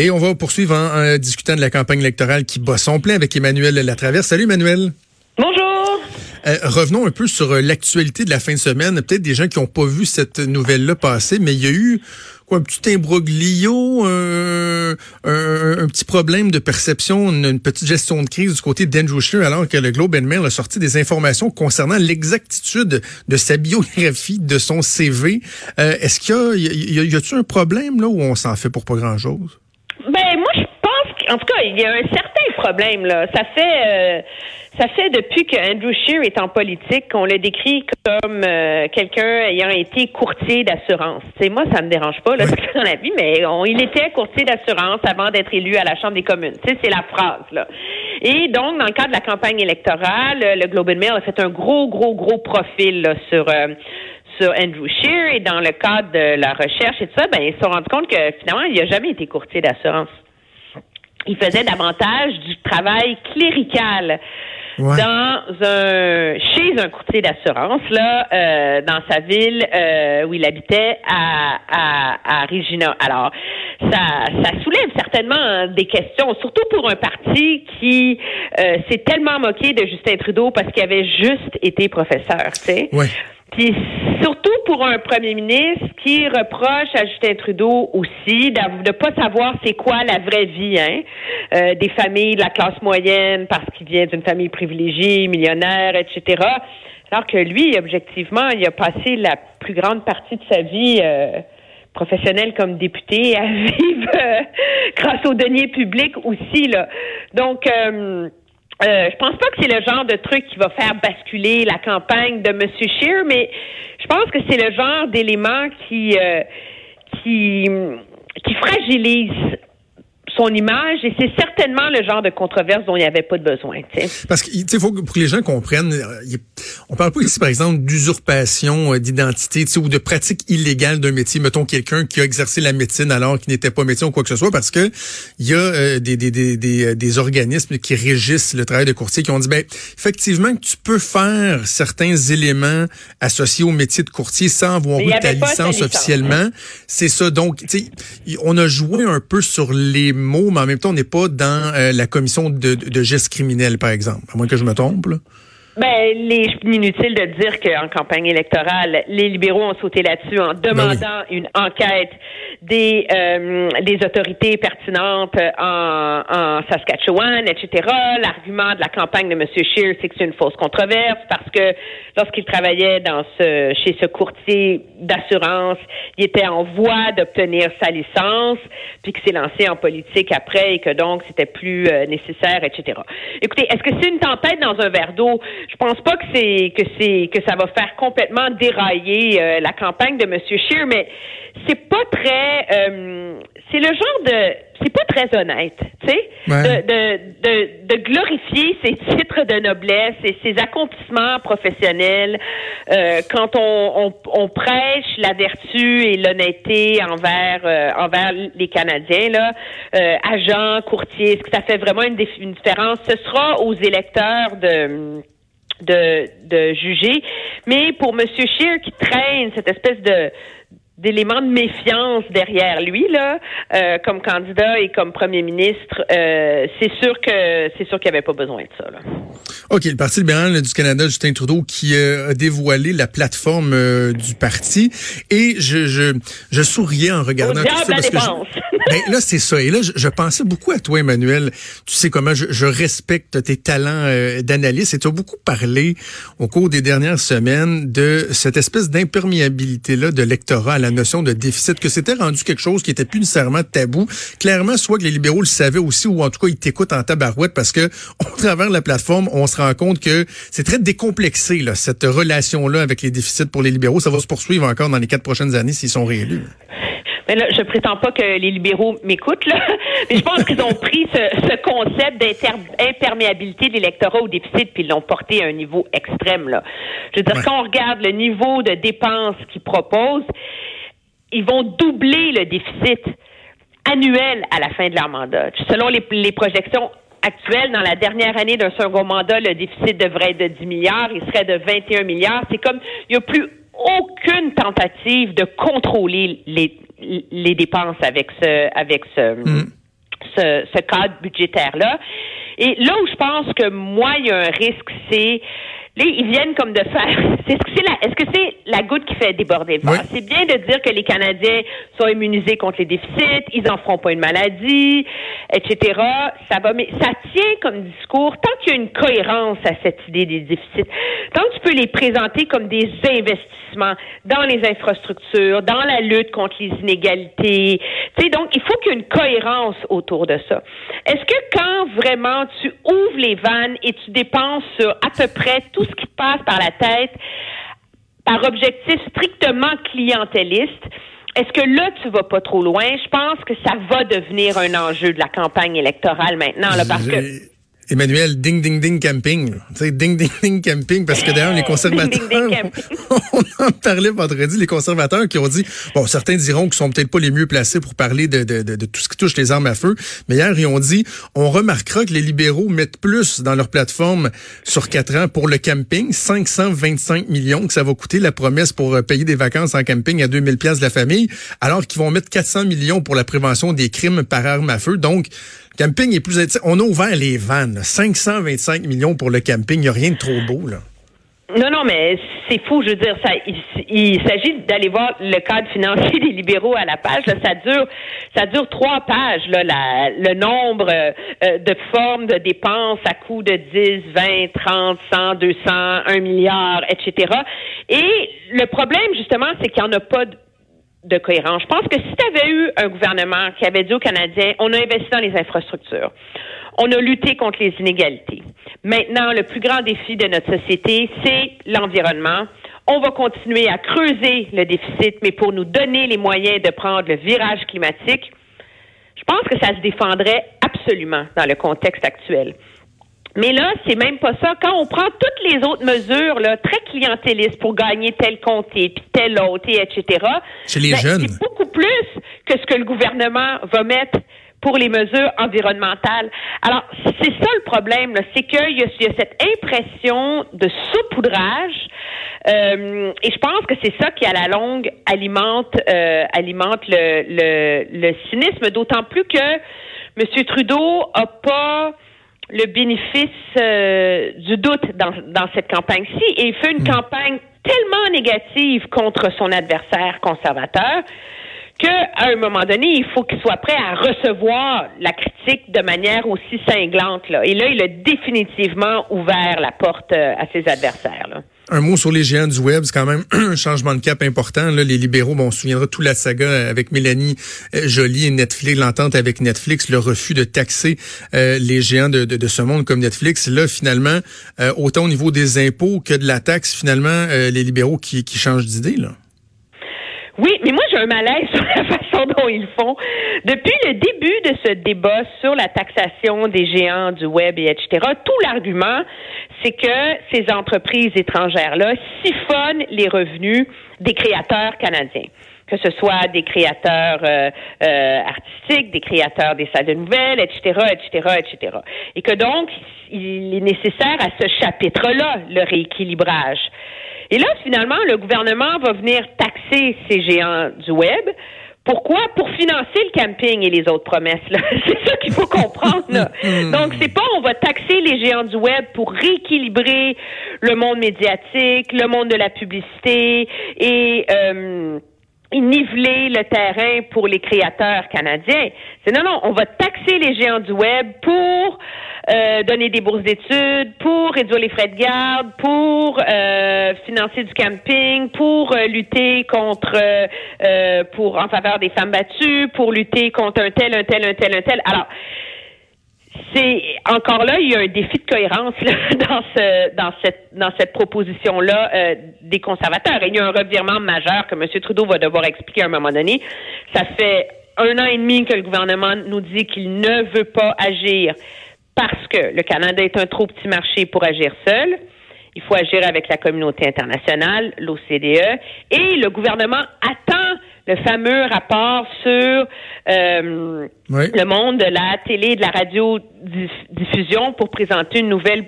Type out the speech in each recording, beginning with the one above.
Et on va poursuivre en, discutant de la campagne électorale qui bat son plein avec Emmanuel Latraverse. Salut Emmanuel. Bonjour. Euh, revenons un peu sur euh, l'actualité de la fin de semaine. Peut-être des gens qui n'ont pas vu cette nouvelle-là passer, mais il y a eu quoi, un petit imbroglio, un, petit problème de perception, une, petite gestion de crise du côté d'Andrew Scheer, alors que le Globe and Mail a sorti des informations concernant l'exactitude de sa biographie, de son CV. Euh, est-ce qu'il y a, y, a, a un problème là où on s'en fait pour pas grand-chose? Ben moi je pense qu'en tout cas il y a un certain problème là. Ça fait euh, ça fait depuis que Andrew Scheer est en politique qu'on le décrit comme euh, quelqu'un ayant été courtier d'assurance. C'est moi ça me dérange pas là dans la vie, mais il était courtier d'assurance avant d'être élu à la Chambre des communes. C'est la phrase là. Et donc dans le cadre de la campagne électorale, le Globe and Mail a fait un gros gros gros profil là, sur euh, sur Andrew Shear et dans le cadre de la recherche et tout ça, ben, ils se sont rendus compte que finalement, il n'a jamais été courtier d'assurance. Il faisait davantage du travail clérical. dans un chez un courtier d'assurance là euh, dans sa ville euh, où il habitait à, à, à Regina. Alors ça ça soulève certainement des questions surtout pour un parti qui euh, s'est tellement moqué de Justin Trudeau parce qu'il avait juste été professeur, tu sais. Puis surtout pour un premier ministre qui reproche à Justin Trudeau aussi de ne pas savoir c'est quoi la vraie vie hein, euh, des familles de la classe moyenne parce qu'il vient d'une famille privilégiée, millionnaire, etc. Alors que lui, objectivement, il a passé la plus grande partie de sa vie euh, professionnelle comme député à vivre euh, grâce aux deniers publics aussi. Là. Donc, euh, je pense pas que c'est le genre de truc qui va faire basculer la campagne de M. Scheer, mais je pense que c'est le genre d'élément qui, euh, qui, qui fragilise son image et c'est certainement le genre de controverse dont il n'y avait pas de besoin. Parce que faut pour que les gens comprennent, euh, on parle pas ici par exemple d'usurpation euh, d'identité ou de pratique illégale d'un métier. Mettons quelqu'un qui a exercé la médecine alors qu'il n'était pas médecin ou quoi que ce soit, parce que il y a euh, des, des, des, des, des organismes qui régissent le travail de courtier qui ont dit ben effectivement que tu peux faire certains éléments associés au métier de courtier sans avoir eu ta licence, officiellement. C'est ça. Donc, on a joué un peu sur les mots, mais en même temps, on n'est pas dans euh, la commission de, gestes criminels, par exemple. À moins que je me trompe. Ben, les, inutile de dire qu'en campagne électorale, les libéraux ont sauté là-dessus en ben demandant une enquête des, euh, des autorités pertinentes en, en Saskatchewan, etc. L'argument de la campagne de M. Scheer, c'est que c'est une fausse controverse parce que lorsqu'il travaillait dans ce, chez ce courtier d'assurance, il était en voie d'obtenir sa licence, puis qu'il s'est lancé en politique après et que donc c'était plus euh, nécessaire, etc. Écoutez, est-ce que c'est une tempête dans un verre d'eau? Je pense pas que c'est que c'est que ça va faire complètement dérailler euh, la campagne de M. Scheer, mais c'est pas très euh, c'est le genre de c'est pas très honnête, tu sais, de, de, de, de, glorifier ses titres de noblesse et ses accomplissements professionnels euh, quand on, on, on, prêche la vertu et l'honnêteté envers euh, envers les Canadiens là, euh, agents, courtiers, est-ce que ça fait vraiment une, une différence? Ce sera aux électeurs de de, de juger. Mais pour M. Scheer qui traîne cette espèce de d'éléments de méfiance derrière lui là, euh, comme candidat et comme premier ministre, euh, c'est sûr que c'est sûr qu'il avait pas besoin de ça. Là. OK, le Parti libéral du Canada, Justin Trudeau, qui euh, a dévoilé la plateforme du parti. Et je, je, je souriais en regardant tout ça. Parce que ben, là, c'est ça. Et là, je, pensais beaucoup à toi, Emmanuel. Tu sais comment je, je respecte tes talents d'analyste. Et tu as beaucoup parlé au cours des dernières semaines de cette espèce d'imperméabilité-là de lectorat à la notion de déficit, que c'était rendu quelque chose qui était plus nécessairement tabou. Clairement, soit que les libéraux le savaient aussi, ou en tout cas, ils t'écoutent en tabarouette parce que au travers de la plateforme, on se rend compte que c'est très décomplexé, là, cette relation-là avec les déficits pour les libéraux. Ça va se poursuivre encore dans les quatre prochaines années s'ils sont réélus. Mais là, je prétends pas que les libéraux m'écoutent, là. Mais je pense qu'ils ont pris ce, concept d'imperméabilité de l'électorat au déficit puis ils l'ont porté à un niveau extrême, là. Je veux dire, quand on regarde le niveau de dépenses qu'ils proposent, ils vont doubler le déficit annuel à la fin de leur mandat. Selon les, les projections actuelles, dans la dernière année d'un second mandat, le déficit devrait être de 10 milliards, il serait de 21 milliards. C'est comme, il n'y a plus aucune tentative de contrôler les, les dépenses avec ce, avec ce, mm. ce, ce cadre budgétaire-là. Et là où je pense que moi, il y a un risque, c'est ils viennent comme de faire. Est-ce que c'est la, est-ce que c'est la goutte qui fait déborder le C'est bien de dire que les Canadiens sont immunisés contre les déficits, ils n'en feront pas une maladie, etc. Ça va, mais ça tient comme discours tant qu'il y a une cohérence à cette idée des déficits, tant que tu peux les présenter comme des investissements dans les infrastructures, dans la lutte contre les inégalités. Tu sais, donc il faut qu'il y ait une cohérence autour de ça. Est-ce que quand vraiment tu ouvres les vannes et tu dépenses sur à peu près tout ce qui passe par la tête par objectif strictement clientéliste, est-ce que là, tu vas pas trop loin? Je pense que ça va devenir un enjeu de la campagne électorale maintenant, là, parce que Emmanuel, ding, ding, ding camping. Tu sais, ding, ding, ding camping, parce que d'ailleurs, les conservateurs, on en parlait vendredi, les conservateurs qui ont dit, bon, certains diront qu'ils sont peut-être pas les mieux placés pour parler de, de, de, tout ce qui touche les armes à feu, mais hier, ils ont dit, on remarquera que les libéraux mettent plus dans leur plateforme sur quatre ans pour le camping, 525 millions que ça va coûter la promesse pour euh, payer des vacances en camping à 2000 pièces de la famille, alors qu'ils vont mettre 400 millions pour la prévention des crimes par armes à feu. Donc, Camping est plus... On a ouvert les vannes. 525 millions pour le camping. Il n'y a rien de trop beau, là. Non, non, mais c'est fou. Je veux dire, il, s'agit d'aller voir le cadre financier des libéraux à la page. ça dure, trois pages. Là, le nombre euh, de formes de dépenses à coût de 10, 20, 30, 100, 200, 1 milliard, etc. Et le problème, justement, c'est qu'il n'y en a pas de de cohérence. Je pense que si tu avais eu un gouvernement qui avait dit aux Canadiens, on a investi dans les infrastructures, on a lutté contre les inégalités. Maintenant, le plus grand défi de notre société, c'est l'environnement. On va continuer à creuser le déficit, mais pour nous donner les moyens de prendre le virage climatique, je pense que ça se défendrait absolument dans le contexte actuel. Mais là, c'est même pas ça. Quand on prend toutes les autres mesures là, très clientélistes pour gagner tel comté, puis tel autre, etc. C'est les ben, jeunes. C'est beaucoup plus que ce que le gouvernement va mettre pour les mesures environnementales. Alors, c'est ça le problème, c'est qu'il y, y, a cette impression de saupoudrage, euh, et je pense que c'est ça qui, à la longue, alimente, euh, alimente le, le, le cynisme, d'autant plus que M. Trudeau a pas le bénéfice euh, du doute dans, dans cette campagne-ci et il fait une hmm. campagne tellement négative contre son adversaire conservateur qu'à un moment donné, il faut qu'il soit prêt à recevoir la critique de manière aussi cinglante. Là. Et là, il a définitivement ouvert la porte euh, à ses adversaires. Là. Un mot sur les géants du web, c'est quand même un changement de cap important. Les libéraux, bon, on se souviendra toute la saga avec Mélanie euh, Joly et Netflix, l'entente avec Netflix, le refus de taxer euh, les géants de, de, ce monde comme Netflix. Là, finalement, euh, autant au niveau des impôts que de la taxe, finalement, les libéraux qui, qui changent d'idée. là. Oui, mais moi j'ai un malaise sur la façon dont ils font. Depuis le début de ce débat sur la taxation des géants du web et etc., tout l'argument, c'est que ces entreprises étrangères-là siphonnent les revenus des créateurs canadiens que ce soit des créateurs euh, euh, artistiques, des créateurs des salles de nouvelles, etc., etc., etc. Et que donc, il est nécessaire à ce chapitre-là le rééquilibrage. Et là, finalement, le gouvernement va venir taxer ces géants du web. Pourquoi? Pour financer le camping et les autres promesses. C'est ça qu'il faut comprendre. Hmm. Donc, c'est pas on va taxer les géants du web pour rééquilibrer le monde médiatique, le monde de la publicité et euh, niveler le terrain pour les créateurs canadiens. C'est non, non, on va taxer les géants du web pour euh, donner des bourses d'études, pour réduire les frais de garde, pour euh, financer du camping, pour euh, lutter contre, pour en faveur des femmes battues, pour lutter contre un tel, un tel, un tel, un tel. Alors, c'est encore là, il y a un défi de cohérence dans ce dans cette dans cette proposition là euh, des conservateurs. il y a un revirement majeur que M. Trudeau va devoir expliquer à un moment donné. Ça fait un an et demi que le gouvernement nous dit qu'il ne veut pas agir parce que le Canada est un trop petit marché pour agir seul. Il faut agir avec la communauté internationale, l'OCDE, et le gouvernement attend le fameux rapport sur euh, le monde de la télé et de la radiodiffusion pour présenter une nouvelle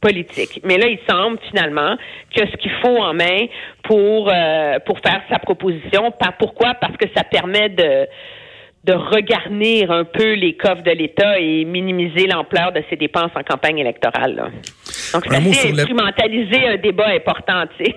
politique. Mais là, il semble finalement que ce qu'il faut en main pour euh, pour faire sa proposition. Pourquoi? Parce que ça permet de de regarnir un peu les coffres de l'État et minimiser l'ampleur de ses dépenses en campagne électorale. Donc, c'est instrumentaliser un débat important, tu sais.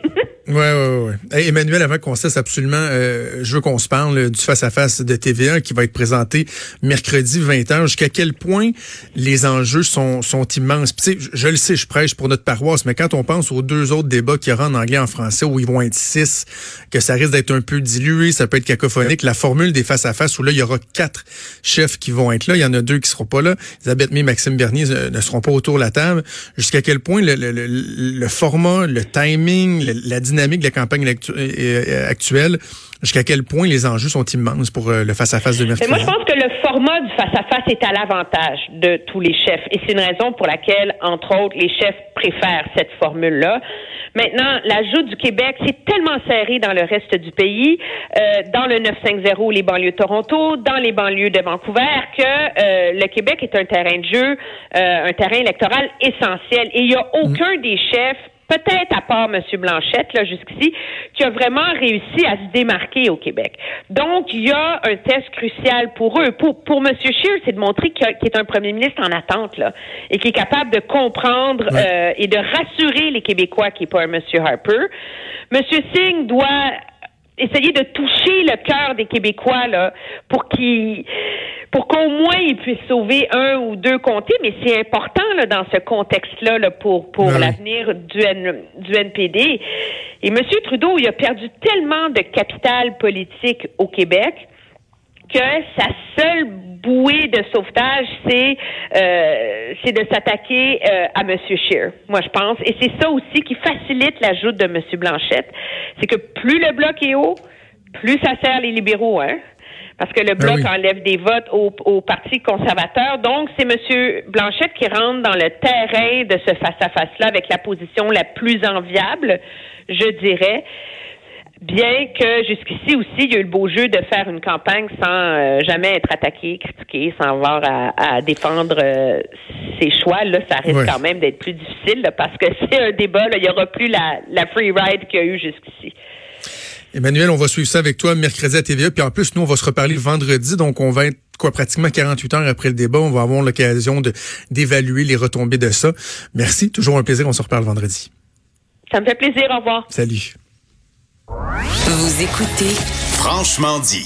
Oui, oui, oui. Emmanuel, avant qu'on cesse absolument, euh, je veux qu'on se parle du face-à-face de TVA qui va être présenté mercredi 20h. Jusqu'à quel point les enjeux sont, sont immenses? Puis, je, je le sais, je prêche pour notre paroisse, mais quand on pense aux deux autres débats qu'il y aura en anglais et en français, où ils vont être six, que ça risque d'être un peu dilué, ça peut être cacophonique, la formule des face-à-face où là, il y aura quatre chefs qui vont être là. Il y en a deux qui seront pas là. Elisabeth May, Maxime Bernier euh, ne seront pas autour de la table. Jusqu'à quel point le, le, le, format, le timing, la dynamique de la campagne euh, euh, actuelle, jusqu'à quel point les enjeux sont immenses pour le face-à-face de mercredi? Moi, je pense que le format du face-à-face est à l'avantage de tous les chefs. Et c'est une raison pour laquelle, entre autres, les chefs préfèrent cette formule-là. Maintenant, l'ajout du Québec, c'est tellement serré dans le reste du pays, euh, dans le 950, les banlieues de Toronto, dans les banlieues de Vancouver, que euh, le Québec est un terrain de jeu, euh, un terrain électoral essentiel. Et il n'y a aucun des chefs peut-être à part M. Blanchette, là, jusqu'ici, qui a vraiment réussi à se démarquer au Québec. Donc, il y a un test crucial pour eux. Pour, pour M. Scheer, c'est de montrer qu'il est un premier ministre en attente, là, et qui est capable de comprendre euh, et de rassurer les Québécois qui n'est pas un M. Harper. M. Singh doit essayer de toucher le cœur des Québécois là pour qu'ils pour qu'au moins ils puissent sauver un ou deux comtés, mais c'est important là, dans ce contexte-là là, pour pour l'avenir du, du NPD. Et M. Trudeau, il a perdu tellement de capital politique au Québec que sa seule bouée de sauvetage, c'est euh, c'est de s'attaquer euh, à M. Scheer, moi je pense. Et c'est ça aussi qui facilite l'ajout de M. Blanchette. C'est que plus le bloc est haut, plus ça sert les libéraux, hein? Parce que le bloc ben enlève des votes au, au Parti conservateur. Donc, c'est M. Blanchette qui rentre dans le terrain de ce face-à-face-là avec la position la plus enviable, je dirais. Bien que jusqu'ici aussi, il y a eu le beau jeu de faire une campagne sans euh, jamais être attaqué, critiqué, sans avoir à, défendre euh, ses choix. Là, ça risque quand même d'être plus difficile parce que c'est un débat. il n'y aura plus la, la free ride qu'il y a eu jusqu'ici. Emmanuel, on va suivre ça avec toi mercredi à TVA. Puis en plus, nous, on va se reparler vendredi. Donc, on va être quoi pratiquement 48 heures après le débat. On va avoir l'occasion de d'évaluer les retombées de ça. Merci. Toujours un plaisir. On se reparle vendredi. Ça me fait plaisir. Au revoir. Salut. Vous écoutez Franchement dit.